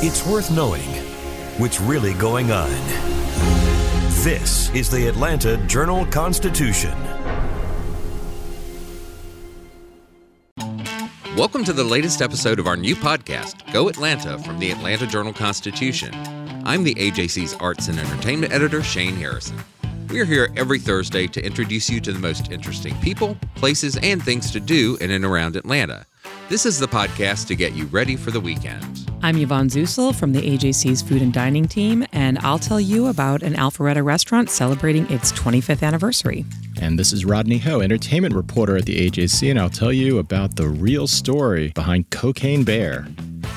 It's worth knowing what's really going on. This is the Atlanta Journal Constitution. Welcome to the latest episode of our new podcast, Go Atlanta from the Atlanta Journal Constitution. I'm the AJC's Arts and Entertainment Editor, Shane Harrison. We're here every Thursday to introduce you to the most interesting people, places, and things to do in and around Atlanta. This is the podcast to get you ready for the weekend. I'm Yvonne Zusel from the AJC's Food and Dining team, and I'll tell you about an Alpharetta restaurant celebrating its 25th anniversary. And this is Rodney Ho, entertainment reporter at the AJC, and I'll tell you about the real story behind Cocaine Bear.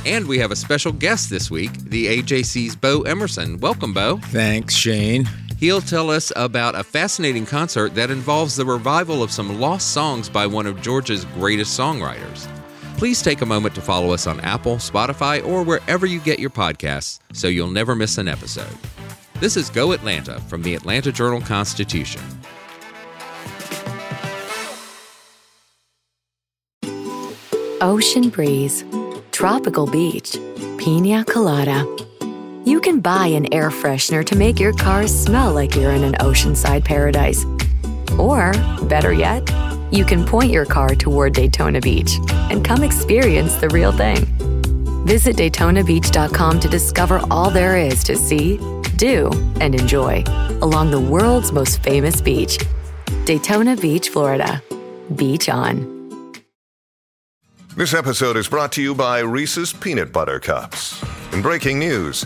And we have a special guest this week, the AJC's Bo Emerson. Welcome, Bo. Thanks, Shane. He'll tell us about a fascinating concert that involves the revival of some lost songs by one of Georgia's greatest songwriters. Please take a moment to follow us on Apple, Spotify, or wherever you get your podcasts so you'll never miss an episode. This is Go Atlanta from the Atlanta Journal Constitution. Ocean breeze, tropical beach, pina colada. You can buy an air freshener to make your car smell like you're in an oceanside paradise. Or, better yet, you can point your car toward Daytona Beach and come experience the real thing. Visit DaytonaBeach.com to discover all there is to see, do, and enjoy along the world's most famous beach, Daytona Beach, Florida. Beach on. This episode is brought to you by Reese's Peanut Butter Cups. In breaking news,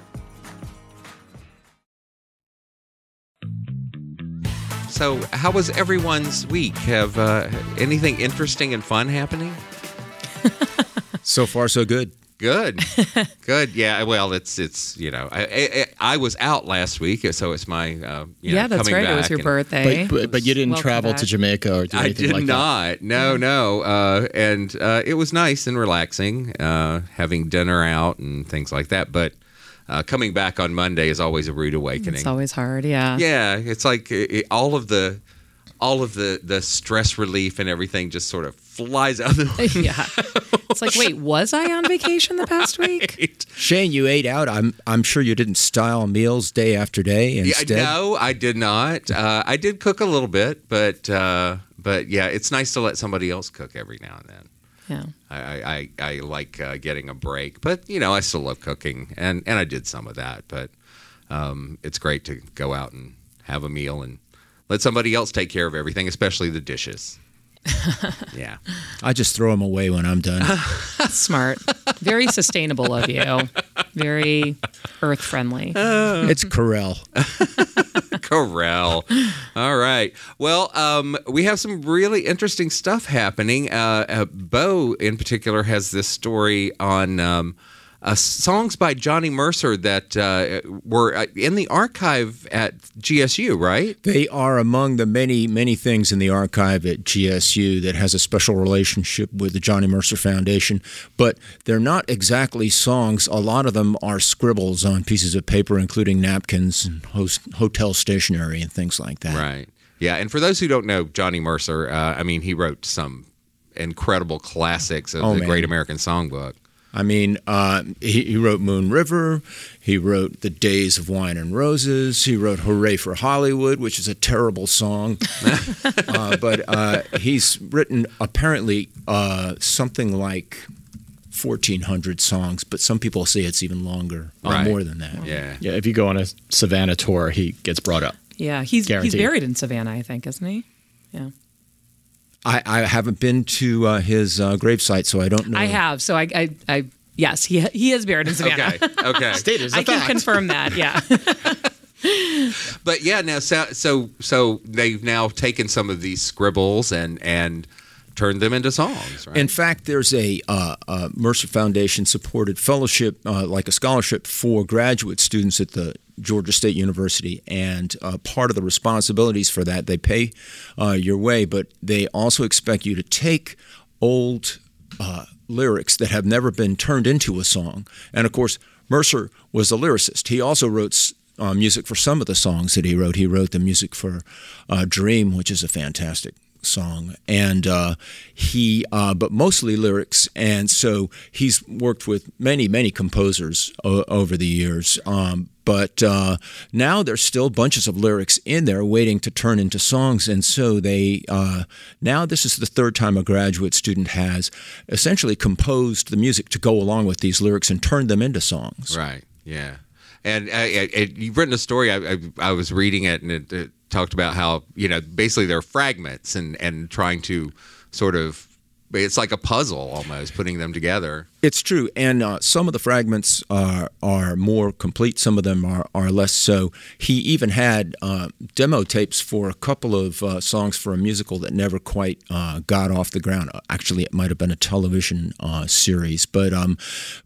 So, how was everyone's week? Have uh, anything interesting and fun happening? So far, so good. Good, good. Yeah. Well, it's it's you know I, I I was out last week, so it's my uh, you yeah, know, that's coming right. It was your and- birthday. But, but, but you didn't Welcome travel back. to Jamaica or do I anything did like that. not. No, no. Uh, and uh, it was nice and relaxing, uh, having dinner out and things like that. But uh, coming back on Monday is always a rude awakening. it's always hard, yeah. yeah, it's like it, it- all of the all of the the stress relief and everything just sort of flies out the window. yeah. It's like, wait, was I on vacation the past week? Shane, you ate out. I'm I'm sure you didn't style meals day after day. Yeah, Instead, no, I did not. Uh, I did cook a little bit, but uh, but yeah, it's nice to let somebody else cook every now and then. Yeah. I, I, I like uh, getting a break, but you know I still love cooking, and, and I did some of that. But um, it's great to go out and have a meal and let somebody else take care of everything, especially the dishes. yeah, I just throw them away when I'm done. Smart. Very sustainable of you. Very earth friendly. it's Corelle. Corral. All right. Well, um, we have some really interesting stuff happening. Uh, uh, Bo, in particular, has this story on um, uh, songs by Johnny Mercer that uh, were uh, in the archive at GSU, right? They are among the many, many things in the archive at GSU that has a special relationship with the Johnny Mercer Foundation, but they're not exactly songs. A lot of them are scribbles on pieces of paper, including napkins and host, hotel stationery and things like that. Right. Yeah. And for those who don't know, Johnny Mercer, uh, I mean, he wrote some incredible classics of Oh, the man. Great American Songbook. I mean, uh, he, he wrote Moon River. He wrote The Days of Wine and Roses. He wrote Hooray for Hollywood, which is a terrible song. uh, but uh, he's written apparently uh, something like 1,400 songs, but some people say it's even longer, uh, Right. more than that. Yeah. Yeah, if you go on a Savannah tour, he gets brought up. Yeah. He's Guaranteed. he's buried in Savannah, I think, isn't he? Yeah. I, I haven't been to uh, his uh, gravesite, so I don't know. I have. So I, I, I yes, he he is buried in Savannah. Okay. Okay. State is a I can confirm that. Yeah. But yeah, now so so so they've now taken some of these scribbles and and turned them into songs. Right? In fact, there's a, uh, a Mercer Foundation supported fellowship, uh, like a scholarship for graduate students at the Georgia State University, and uh, part of the responsibilities for that they pay uh, your way, but they also expect you to take old uh, lyrics that have never been turned into a song, and of course. Mercer was a lyricist. He also wrote uh, music for some of the songs that he wrote. He wrote the music for uh, Dream, which is a fantastic song and uh, he uh, but mostly lyrics and so he's worked with many many composers o- over the years um, but uh, now there's still bunches of lyrics in there waiting to turn into songs and so they uh, now this is the third time a graduate student has essentially composed the music to go along with these lyrics and turned them into songs right yeah and uh, you've written a story. I, I, was reading it, and it, it talked about how you know basically they're fragments, and and trying to sort of it's like a puzzle almost putting them together. It's true, and uh, some of the fragments are are more complete. Some of them are, are less so. He even had uh, demo tapes for a couple of uh, songs for a musical that never quite uh, got off the ground. Actually, it might have been a television uh, series. But um,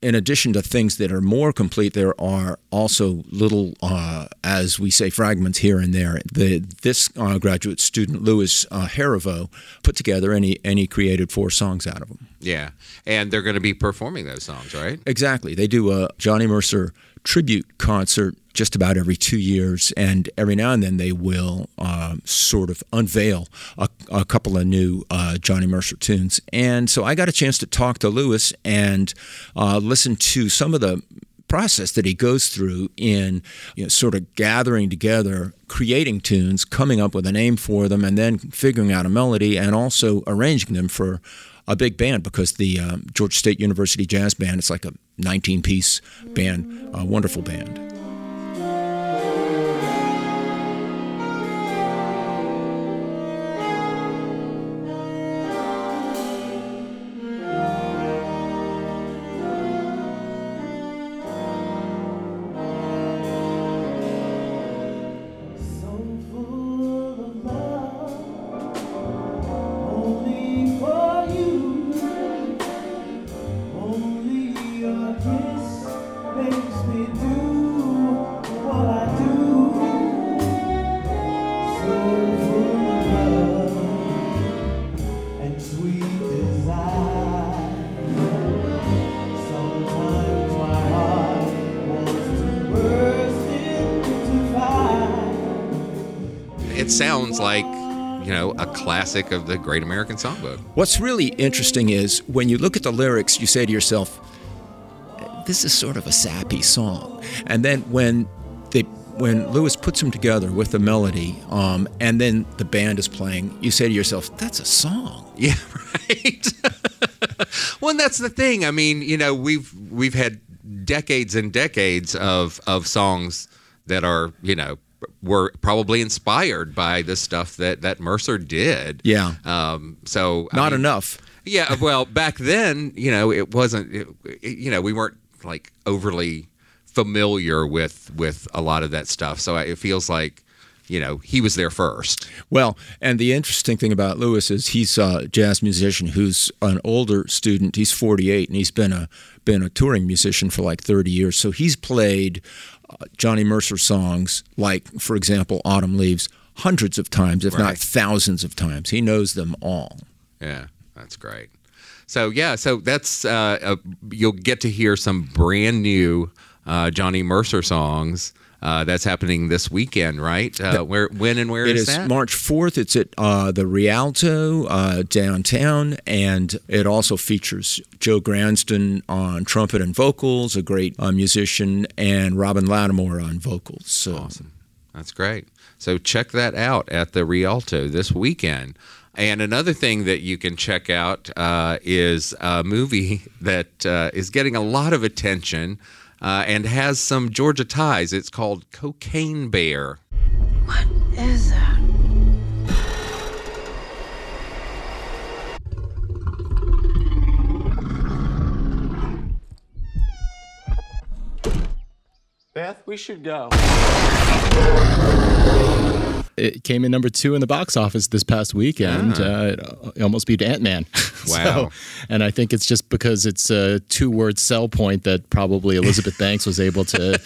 in addition to things that are more complete, there are also little, uh, as we say, fragments here and there. The, this graduate student, Louis Heriveaux, put together any any created four songs out of them. Yeah, and they're going to be performing those songs, right? Exactly. They do a Johnny Mercer tribute concert just about every two years, and every now and then they will uh, sort of unveil a, a couple of new uh, Johnny Mercer tunes. And so I got a chance to talk to Louis and uh, listen to some of the process that he goes through in you know, sort of gathering together, creating tunes, coming up with a name for them, and then figuring out a melody and also arranging them for a big band because the um, Georgia State University Jazz Band, it's like a 19 piece band, a wonderful band. Classic of the Great American Songbook. What's really interesting is when you look at the lyrics, you say to yourself, "This is sort of a sappy song," and then when they when Louis puts them together with the melody, um, and then the band is playing, you say to yourself, "That's a song." Yeah, right. well, and that's the thing. I mean, you know, we've we've had decades and decades of of songs that are you know were probably inspired by the stuff that that Mercer did. Yeah. Um, so not I mean, enough. Yeah. Well, back then, you know, it wasn't. It, it, you know, we weren't like overly familiar with with a lot of that stuff. So it feels like you know he was there first. Well, and the interesting thing about Louis is he's a jazz musician who's an older student. He's 48 and he's been a been a touring musician for like 30 years. So he's played uh, Johnny Mercer songs, like, for example, Autumn Leaves, hundreds of times, if right. not thousands of times. He knows them all. Yeah, that's great. So, yeah, so that's, uh, a, you'll get to hear some brand new uh, Johnny Mercer songs uh, that's happening this weekend, right? Uh, where, when, and where it is, is that? March fourth. It's at uh, the Rialto uh, downtown, and it also features Joe Gransden on trumpet and vocals, a great uh, musician, and Robin Lattimore on vocals. So. Awesome, that's great. So check that out at the Rialto this weekend. And another thing that you can check out uh, is a movie that uh, is getting a lot of attention uh, and has some Georgia ties. It's called Cocaine Bear. What is that? Beth, we should go. It came in number two in the box office this past weekend. Ah. Uh, it almost beat Ant Man. Wow. and I think it's just because it's a two word sell point that probably Elizabeth Banks was able to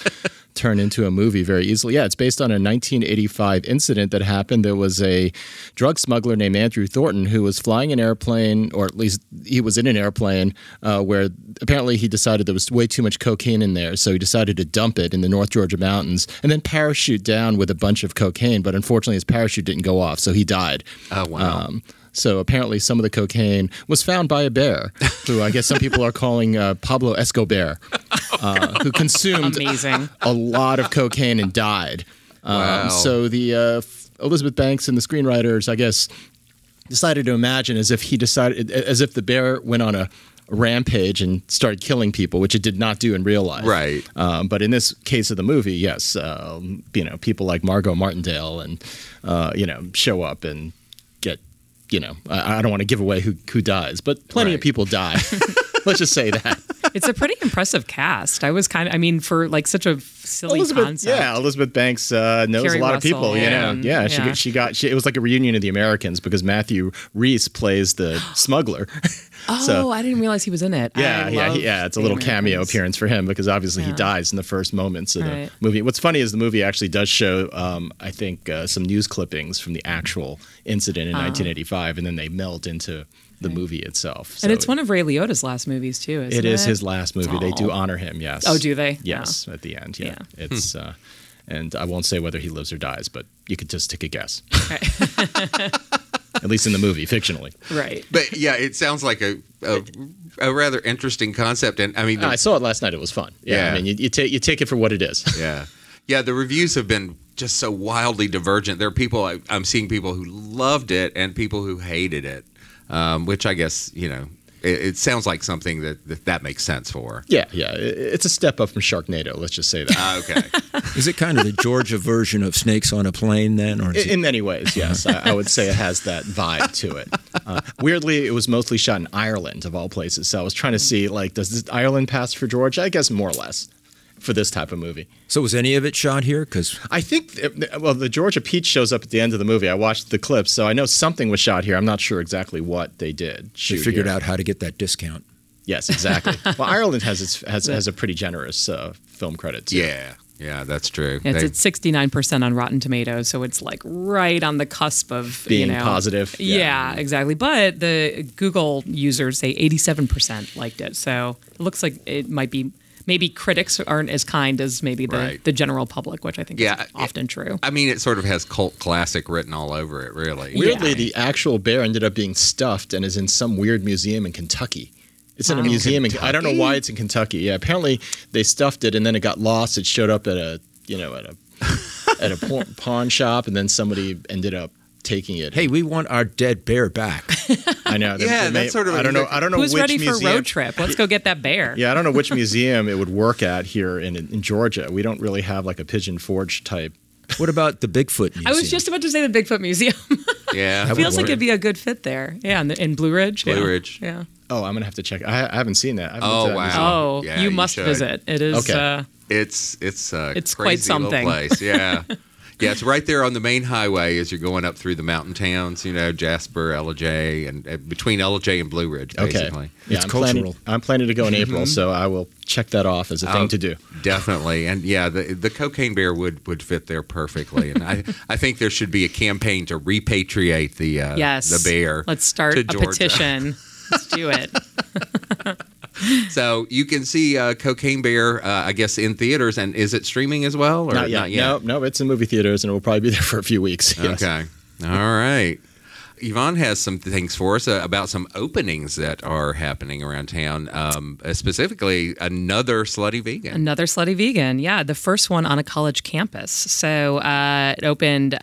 turn into a movie very easily. Yeah, it's based on a 1985 incident that happened. There was a drug smuggler named Andrew Thornton who was flying an airplane, or at least he was in an airplane, uh, where apparently he decided there was way too much cocaine in there. So he decided to dump it in the North Georgia mountains and then parachute down with a bunch of cocaine. But unfortunately, his parachute didn't go off, so he died. Oh, wow. Um, so apparently, some of the cocaine was found by a bear, who I guess some people are calling uh, Pablo Escobar, uh, who consumed Amazing. a lot of cocaine and died. Um, Wow. So the uh, Elizabeth Banks and the screenwriters, I guess, decided to imagine as if he decided, as if the bear went on a rampage and started killing people, which it did not do in real life. Right. Um, but in this case of the movie, yes, um, you know, people like Margot Martindale and uh, you know show up and get, you know, I, I don't want to give away who who dies, but plenty of people die. Let's just say that. It's a pretty impressive cast. I was kind of, I mean, for like such a silly Elizabeth, concept. yeah, Elizabeth Banks uh, knows Keri a lot Russell, of people. You know, and- yeah, she yeah. got- she got she, it was like a reunion of the Americans because Matthew Rhys plays the smuggler. Oh, So- I didn't realize he was in it. Yeah, yeah, yeah. It's a little cameo appearance for him because obviously he dies in the first moments of the movie. What's funny is the movie actually does show, um, I think, uh, some news clippings from the actual incident in 1985, and then they melt into the movie itself. And it's one of Ray Liotta's last movies too. Isn't It it is his last movie. They do honor him. Yes. Oh, do they? Yes, at the end. Yeah, Yeah. it's. Uh, and I won't say whether he lives or dies, but you could just take a guess. At least in the movie, fictionally. Right. But yeah, it sounds like a, a, a rather interesting concept. And I mean, the- I saw it last night. It was fun. Yeah, Yeah. I mean, you, you take you take it for what it is. Yeah. Yeah, the reviews have been just so wildly divergent. There are people, I, I'm seeing people who loved it and people who hated it, um, which I guess, you know, it, it sounds like something that, that that makes sense for. Yeah, yeah. It's a step up from Sharknado. Let's just say that. Ah, okay. Is it kind of the Georgia version of Snakes on a Plane then, or is In, it, in many ways, yes. I, I would say it has that vibe to it. Uh, weirdly, it was mostly shot in Ireland, of all places. So I was trying to see, like, does this Ireland pass for Georgia? I guess more or less for this type of movie. so? Was any of it shot here? Because I think, well, the Georgia Peach shows up at the end of the movie. I watched the clips, so I know something was shot here. I'm not sure exactly what they did. they figured here. out how to get that discount. Yes, exactly. well, Ireland has its has, has a pretty generous uh, film credit too. yeah. Yeah, that's true. It's They- at sixty nine percent on Rotten Tomatoes, so it's like right on the cusp of Being you know, positive. Yeah. exactly. But the Google users say eighty seven percent liked it, so it looks like it might be. Maybe critics aren't as kind as maybe the, Right. the general public, which I think Yeah, is often true. I mean, it sort of has cult classic written all over it, really. Weirdly, Yeah. the actual bear ended up being stuffed and is in some weird museum in Kentucky. It's in a Wow. museum. In, I don't know why it's in Kentucky. Yeah, apparently they stuffed it and then it got lost. It showed up at a you know at a at a pawn, pawn shop and then somebody ended up taking it. Hey, we want our dead bear back. I know. Yeah, may- that's sort of I don't know. I don't know Who's which ready for a museum. road trip? Let's go get that bear. Yeah, I don't know which museum it would work at here in in Georgia. We don't really have like a Pigeon Forge type. what about the Bigfoot Museum? I was just about to say the Bigfoot Museum. Yeah. That would Feels like it'd be a good fit there. Yeah, in, the, in Blue Ridge. Blue yeah. Ridge. Yeah. Oh, I'm gonna have to check. I, I haven't seen that. I haven't Oh, that wow. museum. Oh, Yeah, you you must should. visit. It is. Okay. Uh, It's it's a It's quite crazy little something. place. Yeah. Yeah, it's right there on the main highway as you're going up through the mountain towns, you know, Jasper, Ellijay, and uh, between Ellijay and Blue Ridge, Okay. basically. Yeah, It's I'm planning, cultural. I'm planning to go in April, so I will check that off as a thing Oh, to do. Definitely. And yeah, the the cocaine bear would, would fit there perfectly. And I, I think there should be a campaign to repatriate the uh, yes. the bear. Let's start to a Georgia. petition. Let's do it. So you can see uh, Cocaine Bear, uh, I guess, in theaters. And is it streaming as well? Or Not yet. No, no, it's in movie theaters, and it will probably be there for a few weeks. Yes. Okay. All right. Yvonne has some things for us uh, about some openings that are happening around town, um, uh, specifically another Slutty Vegan. Another slutty vegan. Yeah, the first one on a college campus. So uh, it opened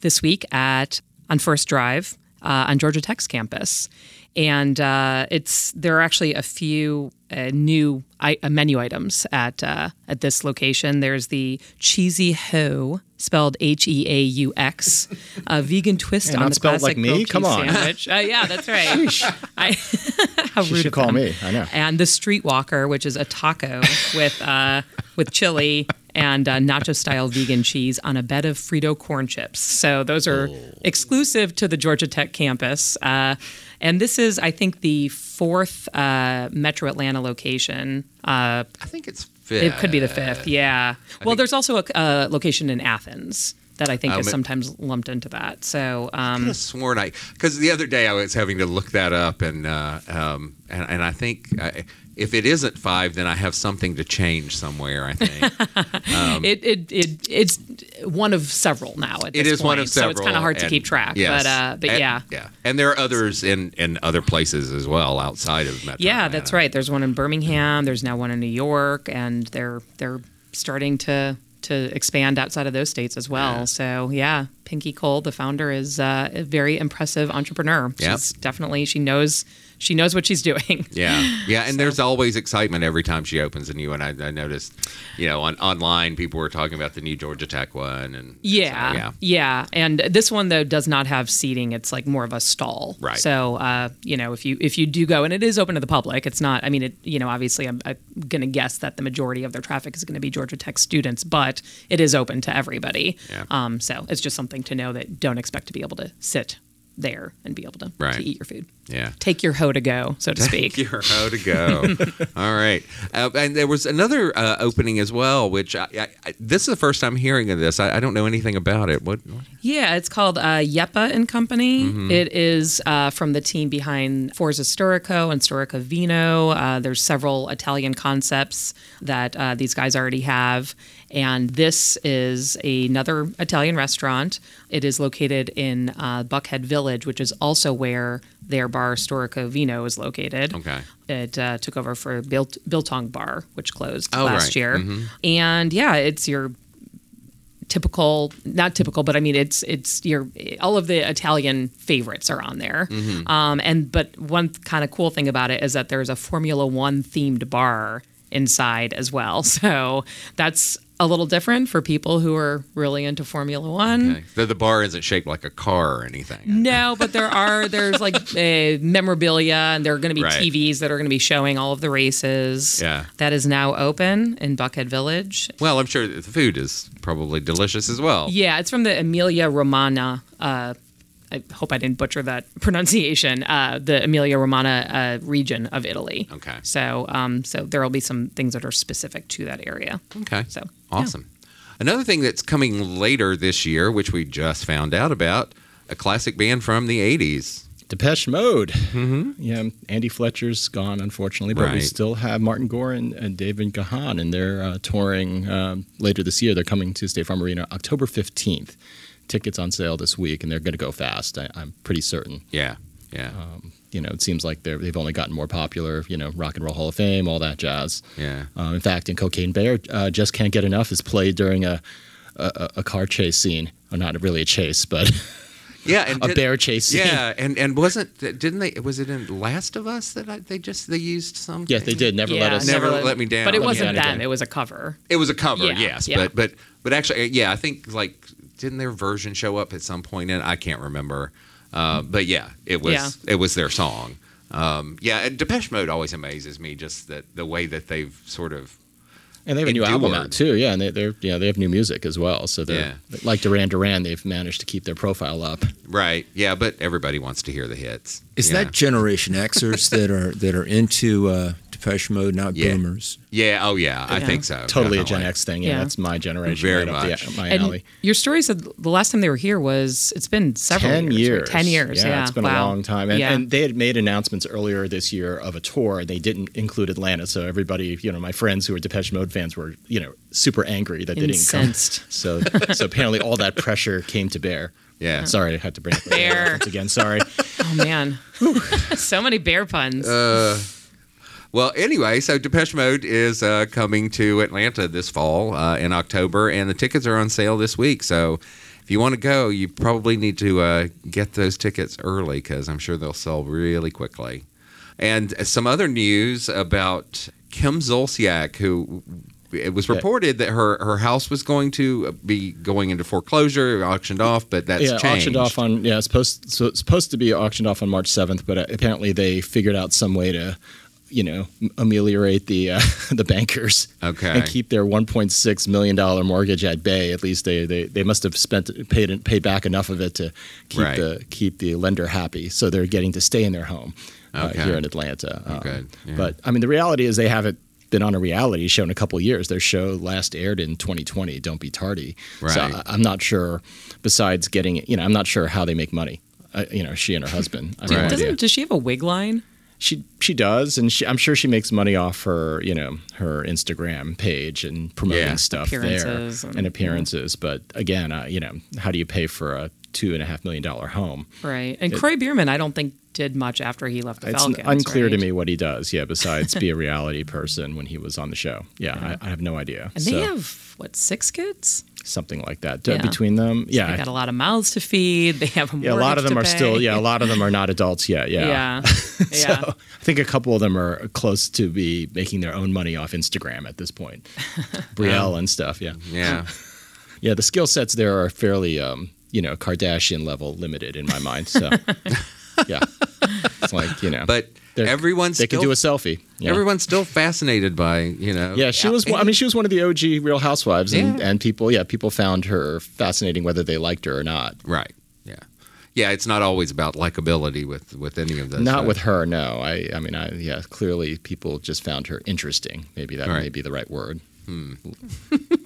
this week at on Ferst Drive uh, on Georgia Tech's campus, and uh, it's there are actually a few uh, new I- uh, menu items at uh, at this location. There's the cheesy hoe. Spelled H E A U X, a vegan twist Yeah, on the spelled classic like me? Come on. sandwich. Uh, yeah, that's right. I, how She rude should call them me. I know. and the streetwalker, which is a taco with uh, with chili and uh, nacho style vegan cheese on a bed of Frito corn chips. So those are exclusive to the Georgia Tech campus. Uh, and this is, I think, the fourth uh, Metro Atlanta location. Uh, I think it's fifth. it could be the fifth, yeah. Well, there's also a, a location in Athens that I think Um, is sometimes lumped into that. So, um, have sworn I because the other day I was having to look that up and uh, um, and, and I think I, if it isn't five, then I have something to change somewhere. I think it, it, it it's one of several now. At Um, this is one of several. so it's kind of hard to keep track. yes. But uh, but And- yeah. yeah, and there are others in in other places as well outside of Metro. Yeah, Atlanta. that's right. There's one in Birmingham. There's now one in New York, and they're they're starting to to expand outside of those states as well. Yeah. So yeah, Pinky Cole, the founder, is uh, a very impressive entrepreneur. Yep. Definitely she knows she knows what she's doing. Yeah, yeah, and there's always excitement every time she opens a new one. I, I noticed, you know, on online people were talking about the new Georgia Tech one, and Yeah, so, yeah, yeah, and this one though does not have seating. It's like more of a stall. Right. So, uh, you know, if you if you do go, and it is open to the public, it's not. I mean, it. You know, obviously, I'm, I'm going to guess that the majority of their traffic is going to be Georgia Tech students, but it is open to everybody. Yeah. Um. So it's just something to know that don't expect to be able to sit there and be able to, Right. to eat your food. yeah. Take your hoe to go, so to speak. Your hoe to go. All right, uh, and there was another uh, opening as well, which I, I, I, this is the first time hearing of this. I, don't know anything about it. What? what- Yeah, it's called uh, Yeppa and Company. Mm-hmm. It is uh, from the team behind Forza Storico and Storico Vino. Uh, there's several Italian concepts that uh, these guys already have, and this is another Italian restaurant. It is located in uh, Buckhead Village, which is also where their bar Storico Vino is located. Okay. It uh, took over for Bil- Biltong Bar, which closed Oh, last right. year. And yeah, it's your typical not typical but i mean it's it's your all of the italian favorites are on there um, and but one kind of cool thing about it is that there's a formula one themed bar inside as well so that's a little different for people who are really into formula one Okay. The, the bar isn't shaped like a car or anything. no, but there are there's like uh, memorabilia, and there are going to be Right. TVs that are going to be showing all of the races. Yeah. that is now open in Buckhead Village. Well, I'm sure the food is probably delicious as well. Yeah, it's from the Emilia-Romagna. Uh, I hope I didn't butcher that pronunciation. Uh, the Emilia-Romagna uh, region of Italy. Okay. So, um, so there will be some things that are specific to that area. Okay. So, awesome. Another thing that's coming later this year, which we just found out about, a classic band from the 80s. Depeche Mode. Mm-hmm. Yeah, Andy Fletcher's gone, unfortunately, but we still have Martin Gore and, and David Gahan, and they're uh, touring um, later this year. They're coming to State Farm Arena October 15th. Tickets on sale this week, and they're going to go fast. I, I'm pretty certain. Yeah. Yeah. You know, it seems like they're, they've only gotten more popular. You know, Rock and Roll Hall of Fame, all that jazz. yeah. Um, in fact, in Cocaine Bear, uh, Just Can't Get Enough is played during a, a, a car chase scene. Well, not really a chase, but Yeah. And a did- bear chase scene. Yeah, and and wasn't didn't they? Was it in Last of Us that I, they just they used some? Yes, they did. Never let us. Never Let Me Down. But it Let wasn't them. again. It was a cover. It was a cover, Yeah, yes, yeah. but but but actually, yeah, I think like didn't their version show up at some point? And I can't remember, uh, but yeah, it was Yeah. it was their song. Um, yeah, and Depeche Mode always amazes me, just that the way that they've sort of And they have a new album out too, yeah. And they, they're you know they have new music as well. So they're like Duran Duran. They've managed to keep their profile up. right, yeah, but everybody wants to hear the hits. Is yeah. that Generation Xers that are that are into uh, Depeche Mode, not Yeah. boomers? Yeah, oh yeah, I Yeah. think so. Totally a Gen definitely. X thing. Yeah, Yeah. that's my generation. Very right up much. the, my And alley. your story said the last time they were here was it's been several Ten years. years. right? Ten years. Yeah, it's been wow. a long time. And, yeah. and they had made announcements earlier this year of a tour, and they didn't include Atlanta. So everybody, you know, my friends who are Depeche Mode fans were, you know, super angry that they didn't Incensed. come. So, so apparently all that pressure came to bear. Yeah. Sorry, I had to bring up Bear. again. Sorry. oh man, so many bear puns. Uh, Well, anyway, so Depeche Mode is uh, coming to Atlanta this fall uh, in October, and the tickets are on sale this week. So if you want to go, you probably need to uh, get those tickets early because I'm sure they'll sell really quickly. And some other news about Kim Zolciak, who it was reported that her, her house was going to be going into foreclosure, auctioned off, but that's yeah, changed. auctioned off on yeah, it's supposed so it's supposed to be auctioned off on March seventh, but uh, apparently they figured out some way to you know, ameliorate the uh, the bankers. Okay. And keep their 1.6 million dollar mortgage at bay. At least they, they, they must have spent paid paid back enough of it to keep Right. the keep the lender happy. So they're getting to stay in their home uh, here in Atlanta. Um, good. Yeah. But I mean, the reality is they haven't been on a reality show in a couple of years. Their show last aired in 2020. Don't be tardy. So Right. I, I'm not sure. Besides getting, you know, I'm not sure how they make money. Uh, you know, she and her husband. I have no Right. Doesn't does she have a wig line? She she does, and she, I'm sure she makes money off her you know her Instagram page and promoting Yeah. stuff Appearances there and- and appearances. But again, uh, you know, how do you pay for a two and a half million dollar home? Right. And Kroy Biermann, I don't think did much after he left the It's Falcons. unclear to me what he does. Yeah, besides be a reality person when he was on the show. Yeah, I, I have no idea. And So, they have what six kids? something like that Yeah. between them. Yeah. They got a lot of mouths to feed. They have a yeah. A lot of them to are still. Yeah, a lot of them are not adults yet. Yeah. Yeah. So Yeah. I think a couple of them are close to be making their own money off Instagram at this point. Brielle and stuff. Yeah. Yeah. Yeah, the skill sets there are fairly, um, you know, Kardashian level limited in my mind. So, yeah, it's like you know, But they're- everyone's they still, can do a selfie. Yeah. Everyone's still fascinated by you know. Yeah, she was. I mean, she was one of the OG Real Housewives, and, Yeah. and people, yeah, people found her fascinating whether they liked her or not. right. Yeah. Yeah. It's not always about likability with with any of this. Not uh, with her, no. I, I mean, I, yeah, clearly people just found her interesting. Maybe that Right. may be the right word.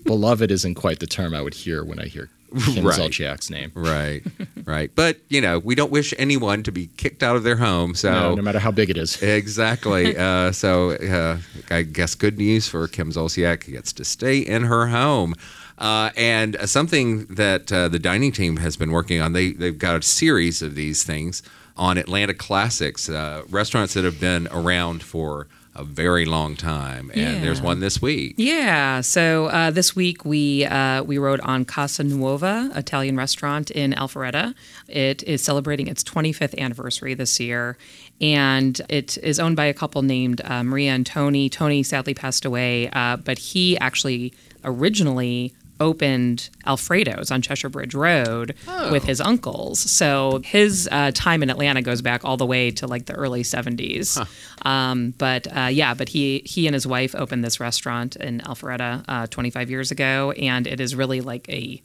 Beloved isn't quite the term I would hear when I hear Kim Right. Zolciak's name. Right. right. But you know, we don't wish anyone to be kicked out of their home. So No, no matter how big it is. Exactly. Uh, so uh, I guess good news for Kim Zolciak gets to stay in her home. Uh, and something that uh, the dining team has been working on, they, they've got a series of these things on Atlanta Classics, uh, restaurants that have been around for a very long time. And there's one this week. Yeah. So uh, this week we uh, we rode on Casa Nuova Italian restaurant in Alpharetta. It is celebrating its 25th anniversary this year, and it is owned by a couple named uh, Maria and Tony. Tony sadly passed away, uh, but he actually originally opened Alfredo's on Cheshire Bridge Road with his uncles. So his uh, time in Atlanta goes back all the way to like the early 70s. Um, but uh, yeah, but he he and his wife opened this restaurant in Alpharetta uh, 25 years ago, and it is really like a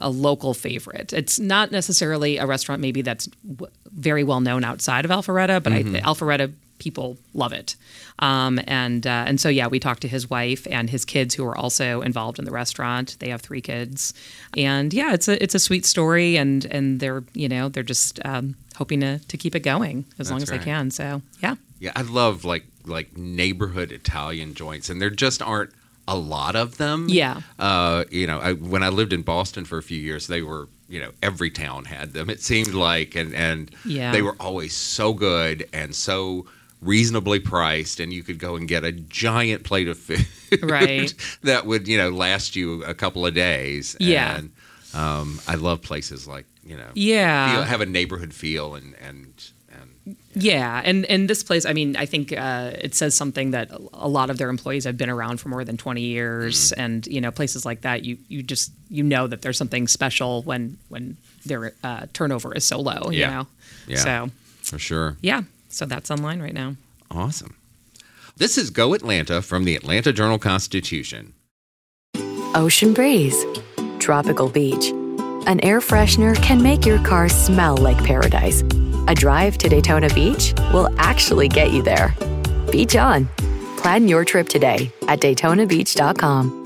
a local favorite. It's not necessarily a restaurant maybe that's w- very well known outside of Alpharetta, but I, Alpharetta people love it. Um, and uh, and so yeah, we talked to his wife and his kids who are also involved in the restaurant. They have three kids, and yeah, it's a it's a sweet story, and and they're you know they're just um, hoping to to keep it going as long That's as they can. So yeah. Yeah, I love like like neighborhood Italian joints, and there just aren't a lot of them. Yeah. Uh, you know, I, when I lived in Boston for a few years, they were you know every town had them. It seemed like, and and Yeah. they were always so good and so reasonably priced, and you could go and get a giant plate of food, Right. that would you know last you a couple of days. Yeah. And um, I love places like you know Yeah. feel, have a neighborhood feel and and and Yeah, and and this place, I mean, I think uh, it says something that a lot of their employees have been around for more than twenty years, Mm-hmm. and you know, places like that, you you just you know that there's something special when when their uh, turnover is so low. You Yeah. know, Yeah. so for sure. yeah, so that's online right now. Awesome. This is Go Atlanta from the Atlanta Journal Constitution. Ocean breeze, tropical beach. An air freshener can make your car smell like paradise. A drive to Daytona Beach will actually get you there. Beach on. Plan your trip today at DaytonaBeach.com.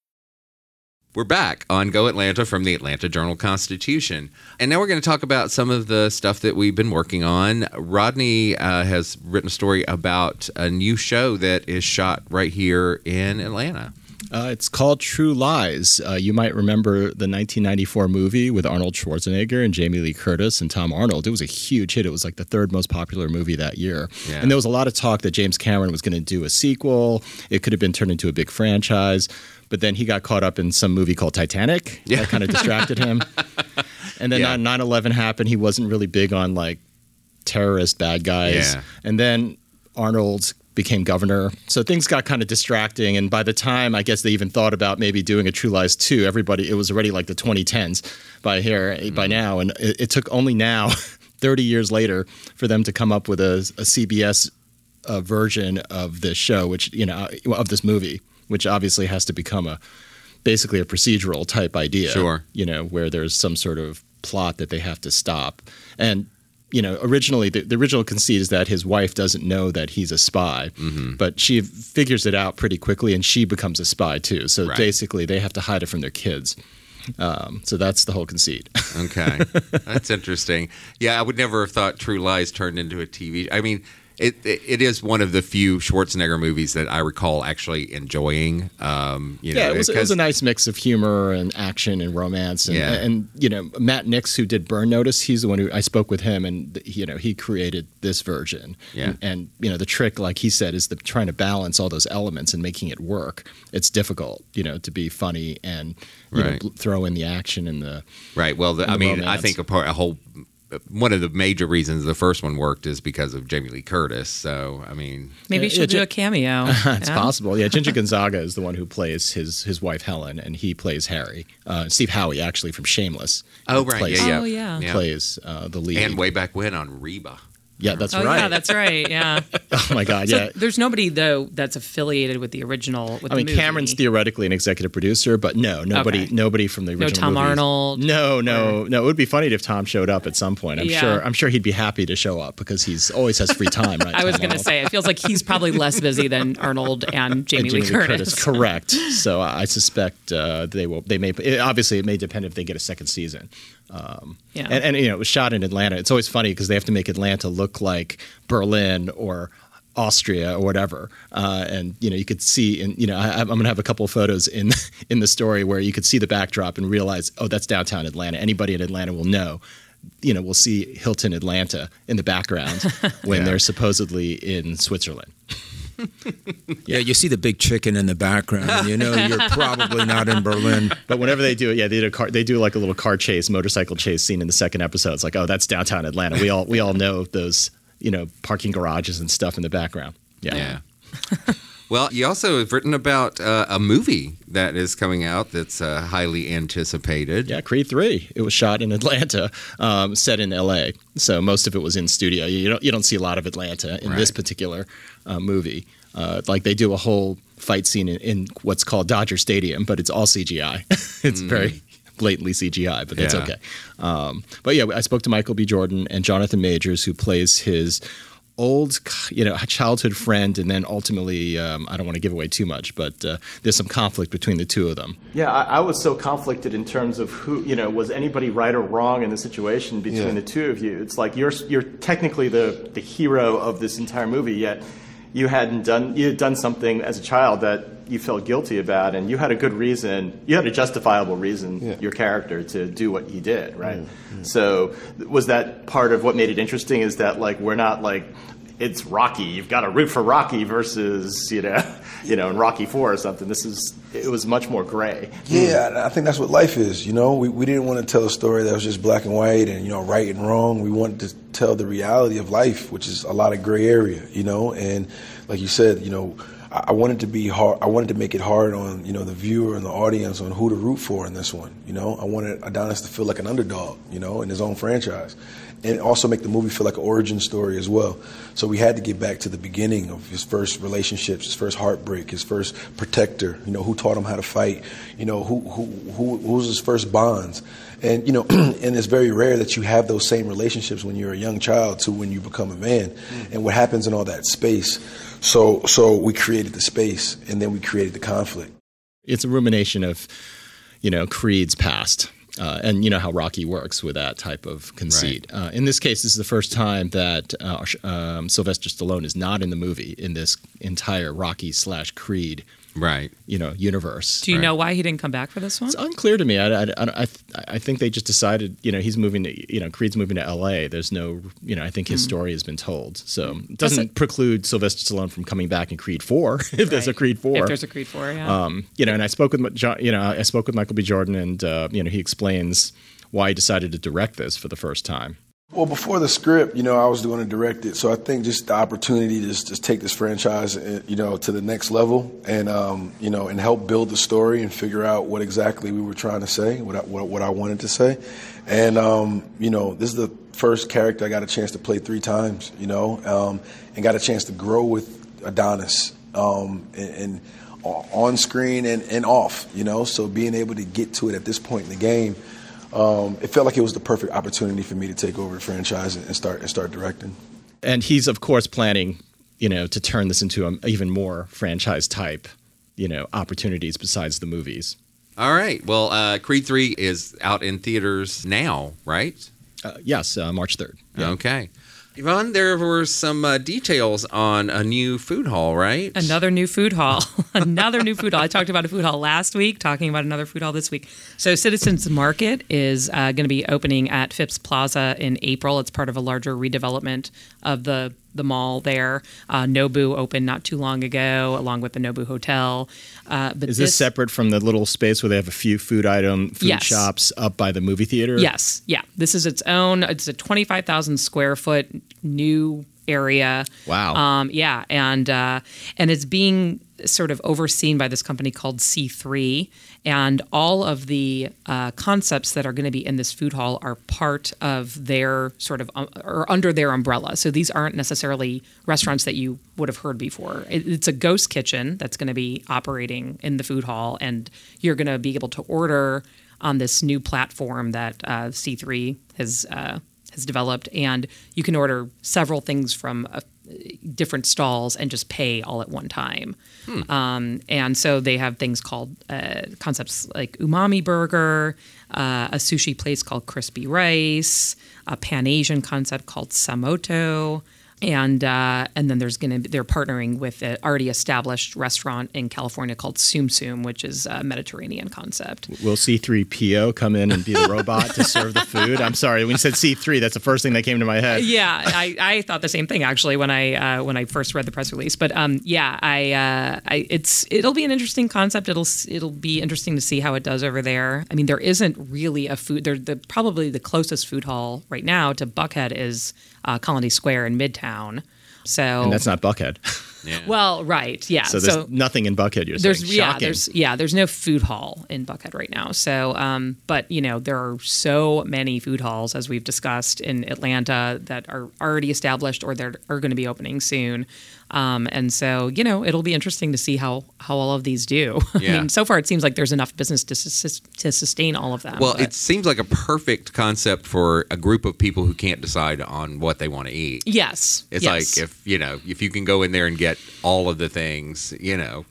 We're back on Go Atlanta from the Atlanta Journal Constitution. And now we're going to talk about some of the stuff that we've been working on. Rodney uh, has written a story about a new show that is shot right here in Atlanta. Uh, it's called True Lies. Uh, you might remember the 1994 movie with Arnold Schwarzenegger and Jamie Lee Curtis and Tom Arnold. It was a huge hit. It was like the third most popular movie that year. Yeah. And there was a lot of talk that James Cameron was going to do a sequel. It could have been turned into a big franchise. But then he got caught up in some movie called Titanic. Yeah. That kind of distracted him. And then Yeah. 9 11 happened. He wasn't really big on like terrorist bad guys. Yeah. And then Arnold became governor. So things got kind of distracting. And by the time I guess they even thought about maybe doing a True Lies 2, everybody, it was already like the 2010s by here, by now. And it, it took only now, 30 years later, for them to come up with a, a CBS uh, version of this show, which, you know, of this movie, which obviously has to become a basically a procedural type idea. Sure. You know, where there's some sort of plot that they have to stop. And, you know, originally, the, the original conceit is that his wife doesn't know that he's a spy, Mm-hmm. but she figures it out pretty quickly and she becomes a spy too. So Right. basically, they have to hide it from their kids. Um, so that's the whole conceit. Okay, that's interesting. Yeah, I would never have thought True Lies turned into a TV. I mean, it it, it is one of the few Schwarzenegger movies that I recall actually enjoying. Um, you know, yeah, it was, it was a nice mix of humor and action and romance. And, Yeah. and you know, Matt Nix, who did Burn Notice, he's the one who I spoke with him, and you know, he created this version. Yeah. And, and you know, the trick, like he said, is the trying to balance all those elements and making it work. It's difficult, you know, to be funny and you Right. know, throw in the action and the Right. Well, the, I mean, I think a, part, a whole one of the major reasons the first one worked is because of Jamie Lee Curtis. So, I mean, Maybe Yeah, she'll yeah, do J- a cameo. it's Yeah. possible. Yeah, Ginger Gonzaga is the one who plays his his wife Helen, and he plays Harry. Uh, Steve Howey, actually from Shameless. oh right, plays, yeah, yeah, Oh, yeah. yeah. plays uh, the lead. and way back when on Reba. Yeah, that's Oh right. yeah, that's right. Yeah. oh my God, So yeah. there's nobody though that's affiliated with the original. With I the mean. Cameron's theoretically an executive producer, but no, nobody, Okay. nobody from the original. No. Tom movies. Arnold No, no, no. It would be funny if Tom showed up at some point. I'm Yeah. sure. I'm sure he'd be happy to show up because he's always has free time. Right? I was going to say, it feels like he's probably less busy than Arnold and Jamie, And Lee Jamie Curtis. Correct. So I suspect uh, they will. They may. It, obviously, it may depend if they get a second season. Um, Yeah. and, and you know, it was shot in Atlanta. It's always funny because they have to make Atlanta look like Berlin or Austria or whatever. Uh, and you know, you could see, and you know, I, I'm going to have a couple of photos in in the story where you could see the backdrop and realize, oh, that's downtown Atlanta. Anybody in Atlanta will know. You know, we'll see Hilton Atlanta in the background when Yeah. they're supposedly in Switzerland. Yeah, you see the big chicken in the background, and you know you're probably not in Berlin. But whenever they do it, yeah, they do, a car, they do like a little car chase, motorcycle chase scene in the second episode. It's like, oh, that's downtown Atlanta. We all we all know those, you know, parking garages and stuff in the background. Yeah. Yeah. well, you also have written about uh, a movie that is coming out that's uh, highly anticipated. Yeah, Creed three. It was shot in Atlanta, um, set in L.A. So most of it was in studio. You don't you don't see a lot of Atlanta in this particular uh, movie. Uh, like they do a whole fight scene in, in what's called Dodger Stadium, but it's all CGI. it's very blatantly CGI, but that's Yeah. okay. Um, but yeah, I spoke to Michael B. Jordan and Jonathan Majors, who plays his old, you know, childhood friend, and then ultimately, um, I don't want to give away too much, but uh, there's some conflict between the two of them. Yeah, I, I was so conflicted in terms of who, you know, was anybody right or wrong in the situation between Yeah. the two of you. It's like you're you're technically the the hero of this entire movie, yet you hadn't done you had done something as a child that you felt guilty about, and you had a good reason, you had a justifiable reason, Yeah. your character to do what he did, right? So was that part of what made it interesting? Is that like we're not like it's Rocky, you've got to root for Rocky versus you know, you know, in Rocky Four or something. This is it was much more gray. Yeah, and I think that's what life is. You know, we, we didn't want to tell a story that was just black and white and you know right and wrong. We wanted to tell the reality of life, which is a lot of gray area. You know, and like you said, you know, I, wanted to be hard. I wanted to make it hard on you know the viewer and the audience on who to root for in this one. You know, I wanted Adonis to feel like an underdog. You know, in his own franchise. And also make the movie feel like an origin story as well. So we had to get back to the beginning of his first relationships, his first heartbreak, his first protector. You know, who taught him how to fight. You know, who who who, who was his first bonds. And you know, and it's very rare that you have those same relationships when you're a young child to when you become a man. Mm. And what happens in all that space. So so we created the space, and then we created the conflict. It's a rumination of, you know, Creed's past. Uh, and you know how Rocky works with that type of conceit. Uh, in this case, this is the first time that uh, um, Sylvester Stallone is not in the movie in this entire Rocky slash Creed Right. you know universe. Do you know why he didn't come back for this one? It's unclear to me. I, I, I, I- I think they just decided, you know, he's moving to, you know, Creed's moving to L.A. There's no, you know, I think his Mm. story has been told. So it doesn't preclude Sylvester Stallone from coming back in Creed 4 if there's a Creed 4. If there's a Creed 4, yeah. Um, you know, and I spoke with, Jo- you know, I spoke with Michael B. Jordan and, uh, you know, he explains why he decided to direct this for the first time. Well, before the script, you know, I was going to direct it, so I think just the opportunity to just, just take this franchise, uh, you know, to the next level, and um, you know, and help build the story and figure out what exactly we were trying to say, what I, what, what I wanted to say, and um, you know, this is the first character I got a chance to play three times, you know, um, and got a chance to grow with Adonis, um, and, and on screen and, and off, you know, so being able to get to it at this point in the game um, it felt like it was the perfect opportunity for me to take over the franchise and start and start directing. And he's, of course, planning, you know, to turn this into a, even more franchise type, you know, opportunities besides the movies. All right. Well, uh, Creed 3 is out in theaters now, right? Uh, yes, uh, March 3rd. Okay. Yvonne, there were some uh, details on a new food hall, right? Another new food hall. another new food hall. I talked about a food hall last week, talking about another food hall this week. So, Citizens Market is uh, going to be opening at Phipps Plaza in April. It's part of a larger redevelopment of the the mall there. Uh, Nobu opened not too long ago, along with the Nobu Hotel. Uh, but Is this, separate from the little space where they have a few food item food Yes. shops up by the movie theater? Yes, yeah. This is its own. It's a twenty-five thousand square foot new area. Wow. Um, yeah, and uh, and it's being sort of overseen by this company called C3, and all of the uh, concepts that are going to be in this food hall are part of their sort of um, or under their umbrella. So these aren't necessarily restaurants that you would have heard before. It, it's a ghost kitchen that's going to be operating in the food hall, and you're going to be able to order on this new platform that uh, C3 has uh, has developed, and you can order several things from uh, different stalls and just pay all at one time. Um, and so they have things called uh, concepts like umami burger, uh, a sushi place called Krispy Rice, a Pan Asian concept called Sa'Moto. And uh, and then there's gonna be, they're partnering with an already established restaurant in California called Sum Sum, which is a Mediterranean concept. Will C3PO come in and be the robot to serve the food? I'm sorry, when you said C3, that's the first thing that came to my head. yeah, I, I thought the same thing actually when I uh, when I first read the press release. But um, yeah, I, uh, I it's it'll be an interesting concept. It'll it'll be interesting to see how it does over there. I mean, there isn't really a food. They're the probably the closest food hall right now to Buckhead is uh, Colony Square in Midtown. So And that's not Buckhead. well, right, yeah. So there's nothing in Buckhead. You're there's saying. yeah Shocking. there's yeah there's no food hall in Buckhead right now. So um, but you know there are so many food halls as we've discussed in Atlanta that are already established or that are going to be opening soon. Um, and so you know it'll be interesting to see how how all of these do. I mean, so far it seems like there's enough business to sus- to sustain all of them. Well, but- it seems like a perfect concept for a group of people who can't decide on what they want to eat. yes, It's yes. like if you know if you can go in there and get all of the things, you know,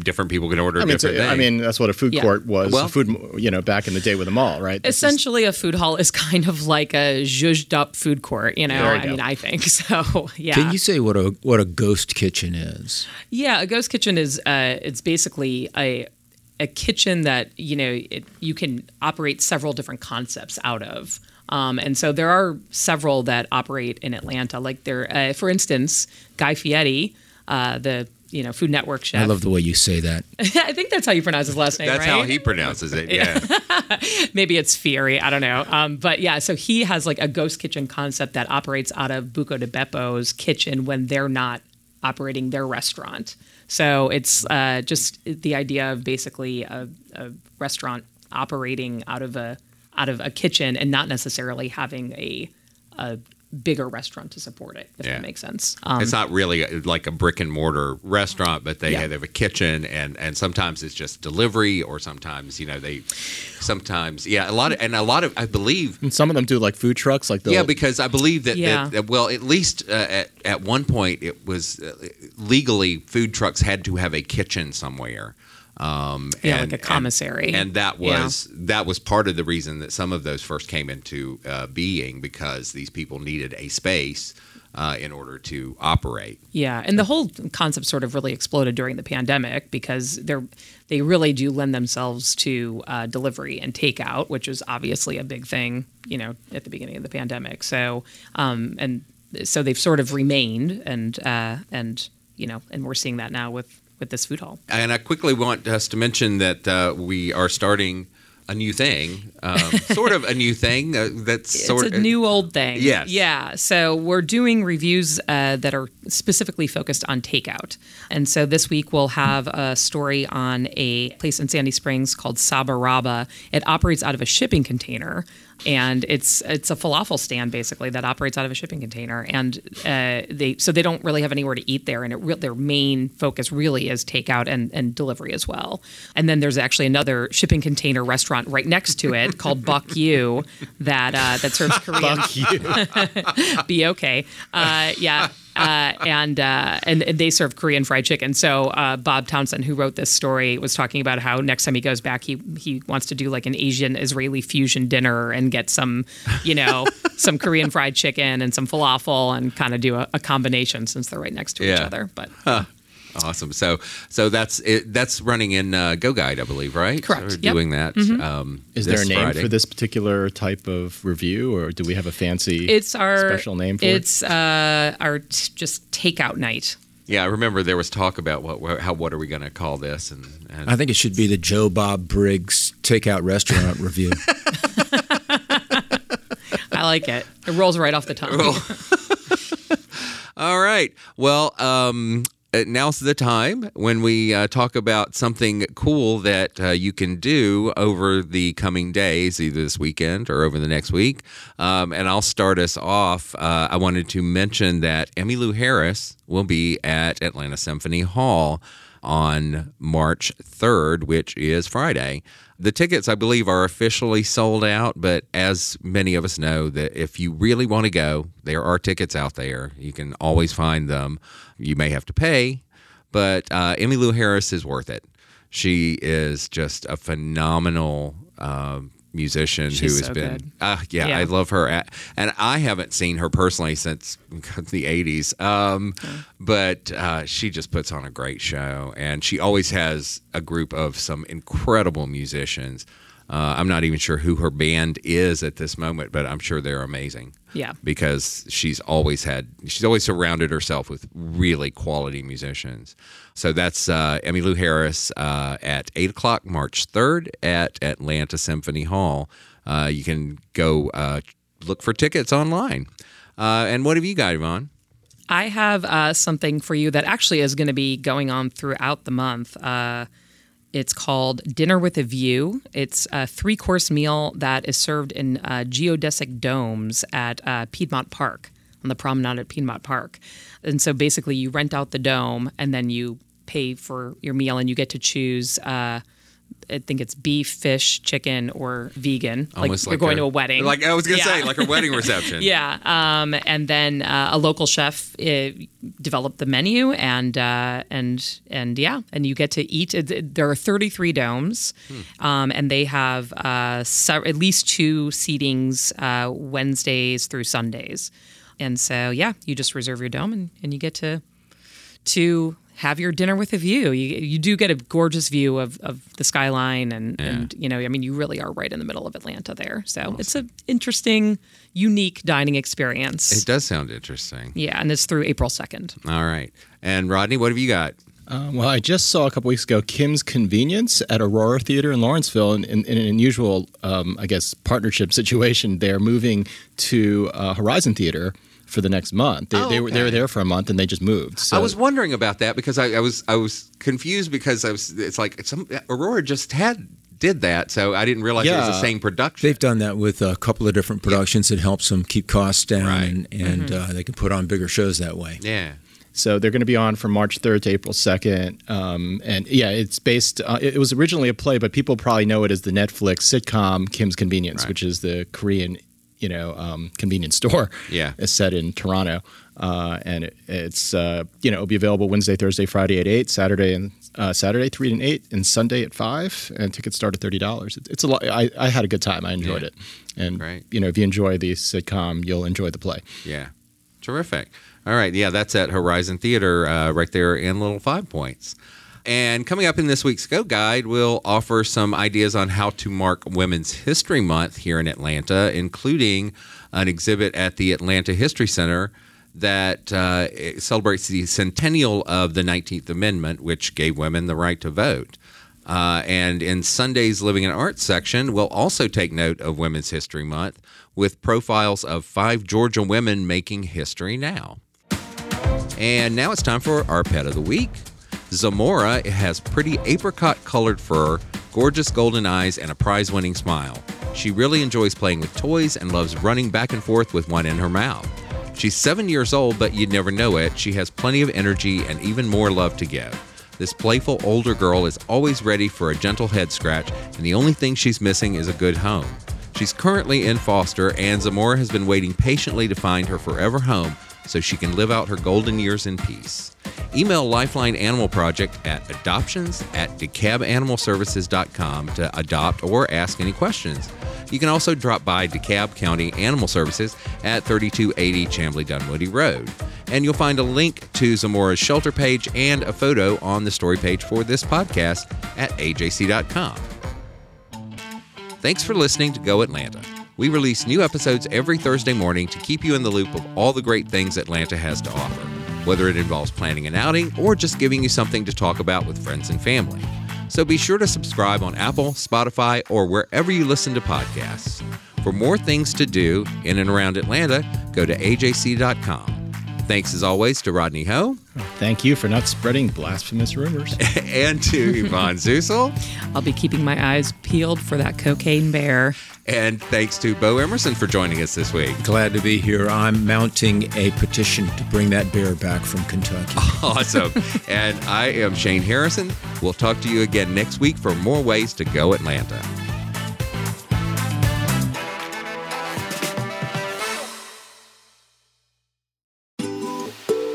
different people can order I mean, different a- I things. mean, that's what a food Yeah. court was. Well- a food, you know, back in the day with the mall, right? This is- Essentially, a food hall is kind of like a zhuzhed up food court. You know, There you I go. mean, I think so. Yeah. Can you say what a what a ghost kitchen is? Yeah, a ghost kitchen is uh, it's basically a a kitchen that you know it, you can operate several different concepts out of. Um, and so there are several that operate in Atlanta. Like there, uh, for instance, Guy Fieri, uh, the you know Food Network chef. I love the way you say that. I think that's how you pronounce his last name. that's right? how he pronounces it. Yeah. maybe it's Fieri. I don't know. Um, but yeah, so he has like a ghost kitchen concept that operates out of Buca di Beppo's kitchen when they're not operating their restaurant. So it's uh, just the idea of basically a, a restaurant operating out of a out of a kitchen and not necessarily having a a bigger restaurant to support it. If Yeah. that makes sense. Um, it's not really a, like a brick and mortar restaurant, but they Yeah. have a kitchen, and and sometimes it's just delivery, or sometimes you know they, sometimes yeah, a lot of and a lot of I believe and some of them do like food trucks, like the Yeah, because I believe that, Yeah. that, that well, at least uh, at at one point, it was uh, legally food trucks had to have a kitchen somewhere. Um, Yeah, like a commissary. and, and that Yeah. was that was part of the reason that some of those first came into uh, being because these people needed a space uh, in order to operate. Yeah, and the whole concept sort of really exploded during the pandemic because they're they really do lend themselves to uh, delivery and takeout, which was obviously a big thing, you know, at the beginning of the pandemic. So, um, and so they've sort of remained, and uh, and you know, and we're seeing that now with with this food hall. And I quickly want us to mention that uh, we are starting a new thing, um, sort of a new thing. Uh, that's it's sort a new old thing. Yes. Yeah. So we're doing reviews uh, that are specifically focused on takeout. And so this week we'll have a story on a place in Sandy Springs called Sabaraba. It operates out of a shipping container. And it's it's a falafel stand basically that operates out of a shipping container, and uh, they so they don't really have anywhere to eat there, and it re- their main focus really is takeout and, and delivery as well. And then there's actually another shipping container restaurant right next to it called Buck U that uh, that serves Korean. Buck Be okay. Uh, yeah. Uh, and, uh, and and they serve Korean fried chicken. So uh, Bob Townsend, who wrote this story, was talking about how next time he goes back, he he wants to do like an Asian Israeli fusion dinner and get some, you know, some Korean fried chicken and some falafel and kind of do a, a combination since they're right next to each other. But Awesome. So so that's it, that's running in uh, Go Guide, I believe, right? Correct. We're Yep. Mm-hmm. doing that. Um, Is there a name Friday. for this particular type of review, or do we have a fancy it's our special name for it? it's uh, our t- just takeout night. Yeah, I remember there was talk about what how what are we going to call this, and, and I think it should be the Joe Bob Briggs Takeout Restaurant Review. I like it. It rolls right off the tongue. All right. Well, um, now's the time when we uh, talk about something cool that uh, you can do over the coming days, either this weekend or over the next week. Um, and I'll start us off. Uh, I wanted to mention that Emmylou Harris will be at Atlanta Symphony Hall on March 3rd, which is Friday. The tickets, I believe, are officially sold out, but as many of us know, that if you really want to go, there are tickets out there. You can always find them. You may have to pay, but uh, Emmylou Harris is worth it. She is just a phenomenal uh, musician who has so been. Uh, yeah, Yeah. I love her, at, and I haven't seen her personally since the '80s. Um, But uh, she just puts on a great show, and she always has a group of some incredible musicians. Uh, I'm not even sure who her band is at this moment, but I'm sure they're amazing. Yeah. because she's always had, she's always surrounded herself with really quality musicians. So that's uh, Emmylou Harris uh, at eight o'clock, March third, at Atlanta Symphony Hall. Uh, you can go uh, look for tickets online. Uh, and what have you got, Yvonne? I have uh, something for you that actually is going to be going on throughout the month. It's called Dinner with a View. It's a three course meal that is served in uh, geodesic domes at uh, Piedmont Park, on the promenade at Piedmont Park. And so basically, you rent out the dome and then you pay for your meal and you get to choose. Uh, I think it's beef, fish, chicken, or vegan. Almost like, you're going a- to a wedding. Like I was going to Yeah. say, like a wedding reception. Yeah, um, and then uh, a local chef uh, developed the menu, and uh, and and yeah, and you get to eat. There are 33 domes, um, and they have uh, se- at least two seatings uh, Wednesdays through Sundays, and so yeah, you just reserve your dome, and, and you get to to have your dinner with a view. You, you do get a gorgeous view of, of the skyline, and, and you know, I mean, you really are right in the middle of Atlanta there. So it's an interesting, unique dining experience. It does sound interesting. yeah, and it's through April second. All right. And Rodney, what have you got? Um, well, I just saw a couple weeks ago Kim's Convenience at Aurora Theater in Lawrenceville, in, in, in an unusual, um, I guess, partnership situation. They're moving to uh, Horizon Theater for the next month. They, Oh, they, were, they were there for a month and they just moved. So I was wondering about that because I, I was I was confused because I was it's like some Aurora just had did that, so I didn't realize it was the same production. They've done that with a couple of different productions. It helps them keep costs down, Right. and, and Mm-hmm. uh, they can put on bigger shows that way. yeah. So they're going to be on from March 3rd to April 2nd. Um, and yeah, it's based, uh, it, it was originally a play, but people probably know it as the Netflix sitcom Kim's Convenience, Right. which is the Korean, you know, um, convenience store. Yeah. is set in Toronto. Uh, and it, it's, uh, you know, it'll be available Wednesday, Thursday, Friday at 8, Saturday and uh, Saturday, 3 and 8, and Sunday at 5. And tickets start at $30. It's, it's a lot. I, I had a good time. I enjoyed Yeah. it. And, Great. you know, if you enjoy the sitcom, you'll enjoy the play. Yeah. Terrific. All right. Yeah, that's at Horizon Theater uh, right there in Little Five Points. And coming up in this week's Go Guide, we'll offer some ideas on how to mark Women's History Month here in Atlanta, including an exhibit at the Atlanta History Center that uh, celebrates the centennial of the 19th Amendment, which gave women the right to vote. Uh, and in Sunday's Living and Arts section, we'll also take note of Women's History Month with profiles of five Georgia women making history now. And now it's time for our pet of the week. Zamora has pretty apricot colored fur, gorgeous golden eyes, and a prize winning smile. She really enjoys playing with toys and loves running back and forth with one in her mouth. She's seven years old, but you'd never know it. She has plenty of energy and even more love to give. This playful older girl is always ready for a gentle head scratch, and the only thing she's missing is a good home. She's currently in foster, and Zamora has been waiting patiently to find her forever home so she can live out her golden years in peace. Email Lifeline Animal Project at adoptions at DeKalbAnimalServices.com to adopt or ask any questions. You can also drop by DeKalb County Animal Services at 3280 Chamblee Dunwoody Road. And you'll find a link to Zamora's shelter page and a photo on the story page for this podcast at ajc.com. Thanks for listening to Go Atlanta. We release new episodes every Thursday morning to keep you in the loop of all the great things Atlanta has to offer, whether it involves planning an outing or just giving you something to talk about with friends and family. So be sure to subscribe on Apple, Spotify, or wherever you listen to podcasts. For more things to do in and around Atlanta, go to ajc.com. Thanks as always to Rodney Ho. Thank you for not spreading blasphemous rumors. and to Yvonne Zusel. I'll be keeping my eyes peeled for that cocaine bear. And thanks to Bo Emerson for joining us this week. Glad to be here. I'm mounting a petition to bring that bear back from Kentucky. Awesome. and I am Shane Harrison. We'll talk to you again next week for more ways to go Atlanta.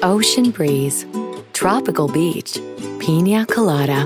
Ocean breeze, tropical beach, pina colada.